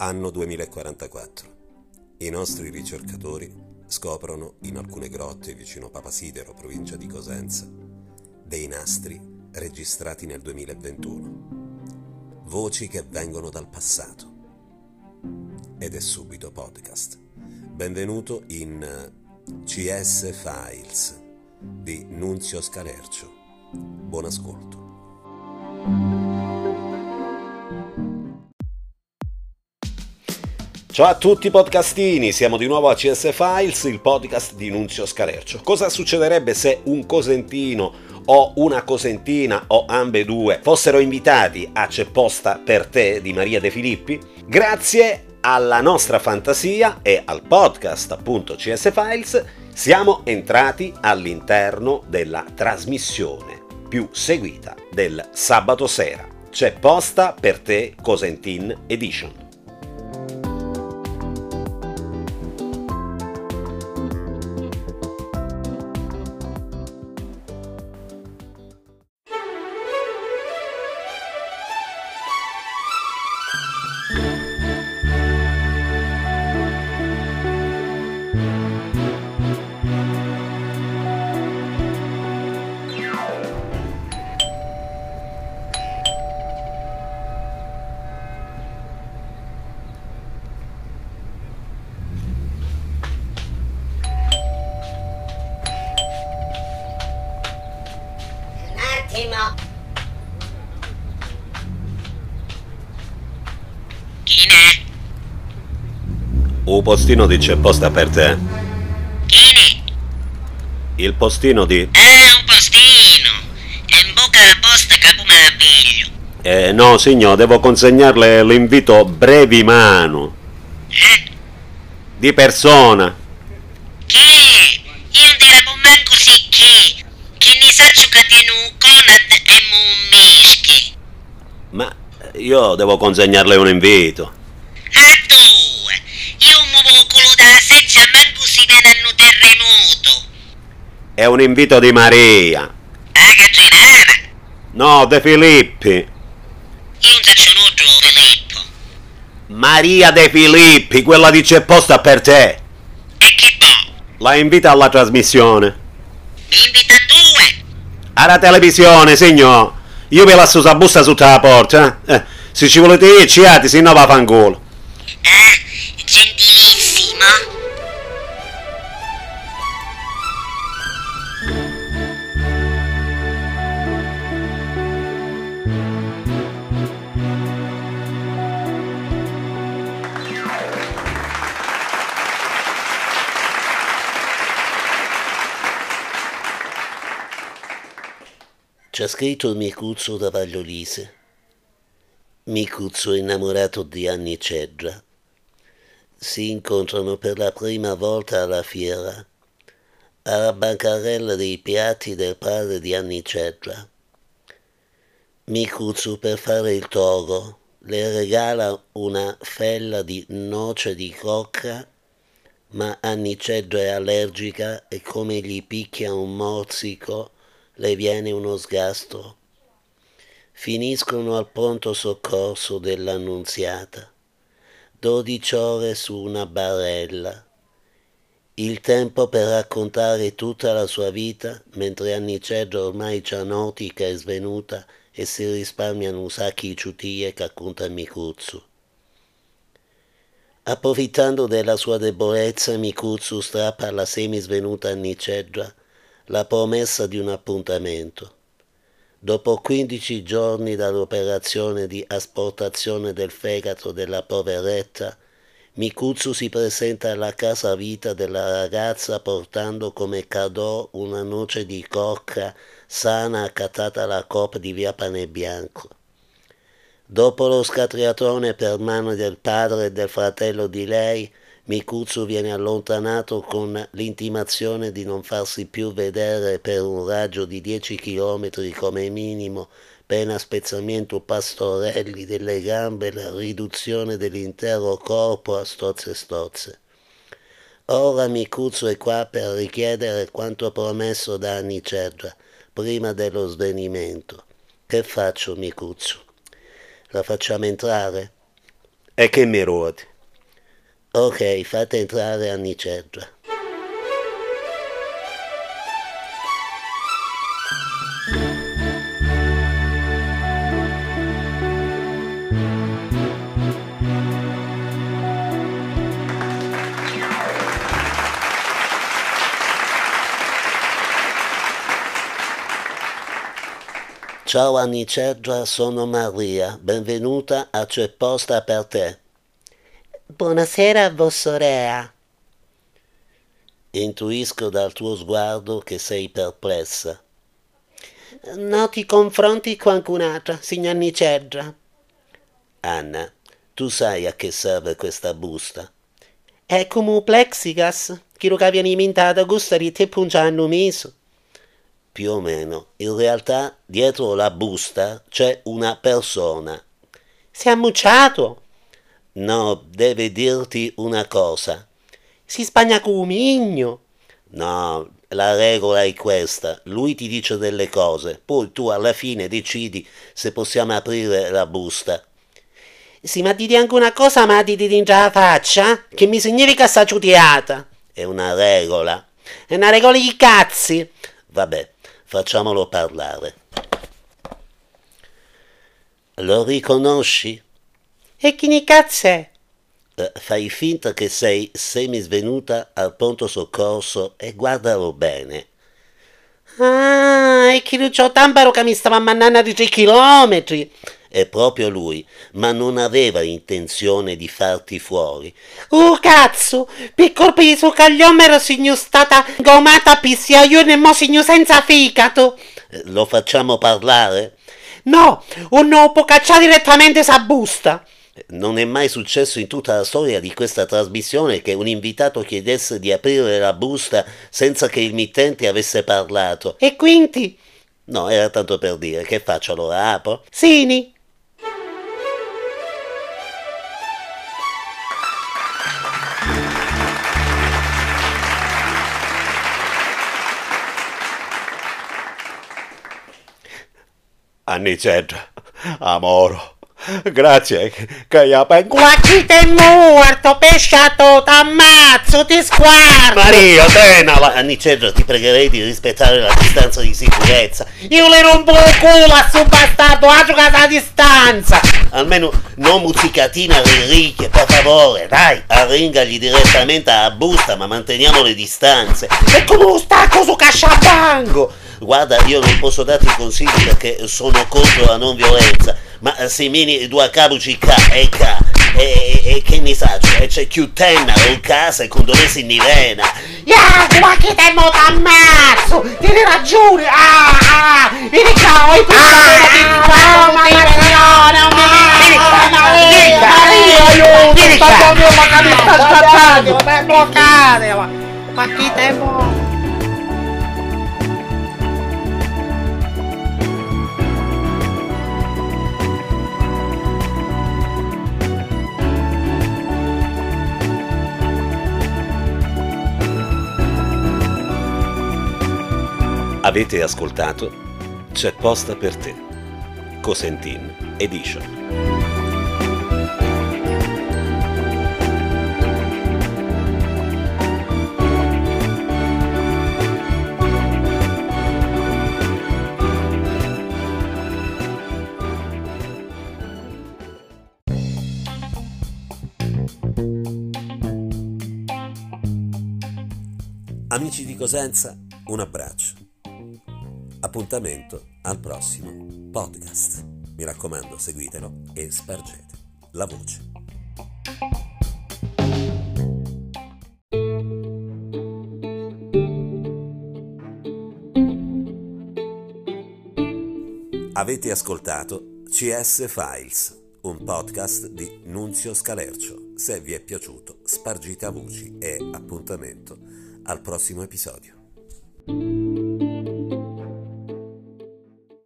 Anno 2044. I nostri ricercatori scoprono in alcune grotte vicino Papasidero, provincia di Cosenza, dei nastri registrati nel 2021. Voci che vengono dal passato. Ed è subito podcast. Benvenuto in CS Files di Nunzio Scalercio. Buon ascolto. Ciao a tutti podcastini, siamo di nuovo a CS Files, il podcast di Nunzio Scalercio. Cosa succederebbe se un cosentino o una cosentina o ambedue fossero invitati a C'è posta per te di Maria De Filippi? Grazie alla nostra fantasia e al podcast appunto CS Files siamo entrati all'interno della trasmissione più seguita del sabato sera. C'è posta per te Cosentin Edition. Un postino di C'è posta per te. Chi? Il postino di... Ah, un postino. E in bocca alla posta capo me la piglio. Eh, no, signor, devo consegnarle l'invito brevi mano. Eh? Di persona. Chi? Io non ti rapo manco sì chi. Chi ne saccio che tiene un Conad e un mischi. Ma io devo consegnarle un invito. A due. Io muovo culo dalla seccia manco si viene a un terremoto. È un invito di Maria. Ah, cagginara. No, De Filippi. Io non saccio nudo, Filippo. Maria De Filippi, quella di C'è posta per te. E chi boh? La invita alla trasmissione. Mi invita due? Alla televisione, signor. Io vi lascio la busta sotto la porta. Eh? Eh, se ci volete ir, ci ati, se no va a fanculo. Ah, C'è scritto Micuzzo da Vagliolise. Micuzzo innamorato di Anni Cedra. Si incontrano per la prima volta alla fiera, alla bancarella dei piatti del padre di Anni Cedra. Micuzzo per fare il toro le regala una fella di noce di cocca ma Anni Cedra è allergica e come gli picchia un mozzico le viene uno sgastro. Finiscono al pronto soccorso dell'annunziata. Dodici ore su una barella. Il tempo per raccontare tutta la sua vita, mentre Annicedra ormai c'ha noti che è svenuta e si risparmiano un sacchi ciutie che racconta Micuzzu. Approfittando della sua debolezza, Micuzzu strappa alla semisvenuta Annicedra la promessa di un appuntamento. Dopo 15 giorni dall'operazione di asportazione del fegato della poveretta, Mikutsu si presenta alla casa vita della ragazza portando come cadeau una noce di cocca sana accattata alla coppa di via Pane Bianco. Dopo lo scatriatone per mano del padre e del fratello di lei, Mikutsu viene allontanato con l'intimazione di non farsi più vedere per un raggio di 10 chilometri come minimo, pena spezzamento pastorelli delle gambe la riduzione dell'intero corpo a stozze stozze. Ora Mikutsu è qua per richiedere quanto promesso da Anicedra, prima dello svenimento. Che faccio, Mikutsu? La facciamo entrare? E che mi ruoti? Ok, fate entrare Annicedra. Ciao Annicedra, sono Maria, benvenuta a C'è posta per te. Buonasera, vossorea. Intuisco dal tuo sguardo che sei perplessa. No ti confronti con qualcun'altra, signor Nicedra. Anna, tu sai a che serve questa busta? È come un plexigas, che viene inventato a gusto di te pungiando meso. Più o meno. In realtà, dietro la busta c'è una persona. Si è ammucciato. No, deve dirti una cosa. Si spagna come un migno. No, la regola è questa. Lui ti dice delle cose, poi tu alla fine decidi se possiamo aprire la busta. Sì, ma dite anche una cosa, ma dite dentro la faccia, che mi significa sta giudiata. È una regola. È una regola di cazzi. Vabbè, facciamolo parlare. Lo riconosci? E chi ne cazzo è? Eh, fai finta che sei semisvenuta al pronto soccorso e guardalo bene. Ah, è che Lucio Tambaro che mi stava mandando di tre chilometri. È proprio lui, ma non aveva intenzione di farti fuori. Oh cazzo, per colpa di suo cagliomero signor stata gomata pissia io ne mo signor senza fegato. Eh, Lo facciamo parlare? No, o no, può cacciare direttamente sa busta. Non è mai successo in tutta la storia di questa trasmissione che un invitato chiedesse di aprire la busta senza che il mittente avesse parlato. E quindi? No, era tanto per dire. Che faccio allora? Apro? Sini. Annicedra, amoro, grazie che aperto... Qua chi te morto, pesciato, t'ammazzo, ti sguardo. Maria, tenala! Annicedra, ti pregherei di rispettare la distanza di sicurezza. Io le rompo il culo a sto bastardo, a giocare a distanza. Almeno non muzzicatina riricchie, per favore, dai. Arringagli direttamente alla busta, ma manteniamo le distanze. E come un stacco su casciabango. Guarda, io non posso darti consigli perché sono contro la non violenza, ma se mini due cabuci ca e ca e, e, e che ne sa, cioè c'è più tenna o casa e condolesi in nivena. Ya, ma che te mo t'ammazzo, tieni ragione. Ah, ah, vieni qua, tutto quello che fa, ma non mi Vieni qua, sta mio, ma che mi sta scattando, ma è bloccare, ma, ma chi te mo? Avete ascoltato C'è posta per te, Cosentin Edition. Amici di Cosenza, un abbraccio. Appuntamento al prossimo podcast. Mi raccomando, seguitelo e spargete la voce. Avete ascoltato CS Files, un podcast di Nunzio Scalercio. Se vi è piaciuto, spargite a voci e appuntamento al prossimo episodio.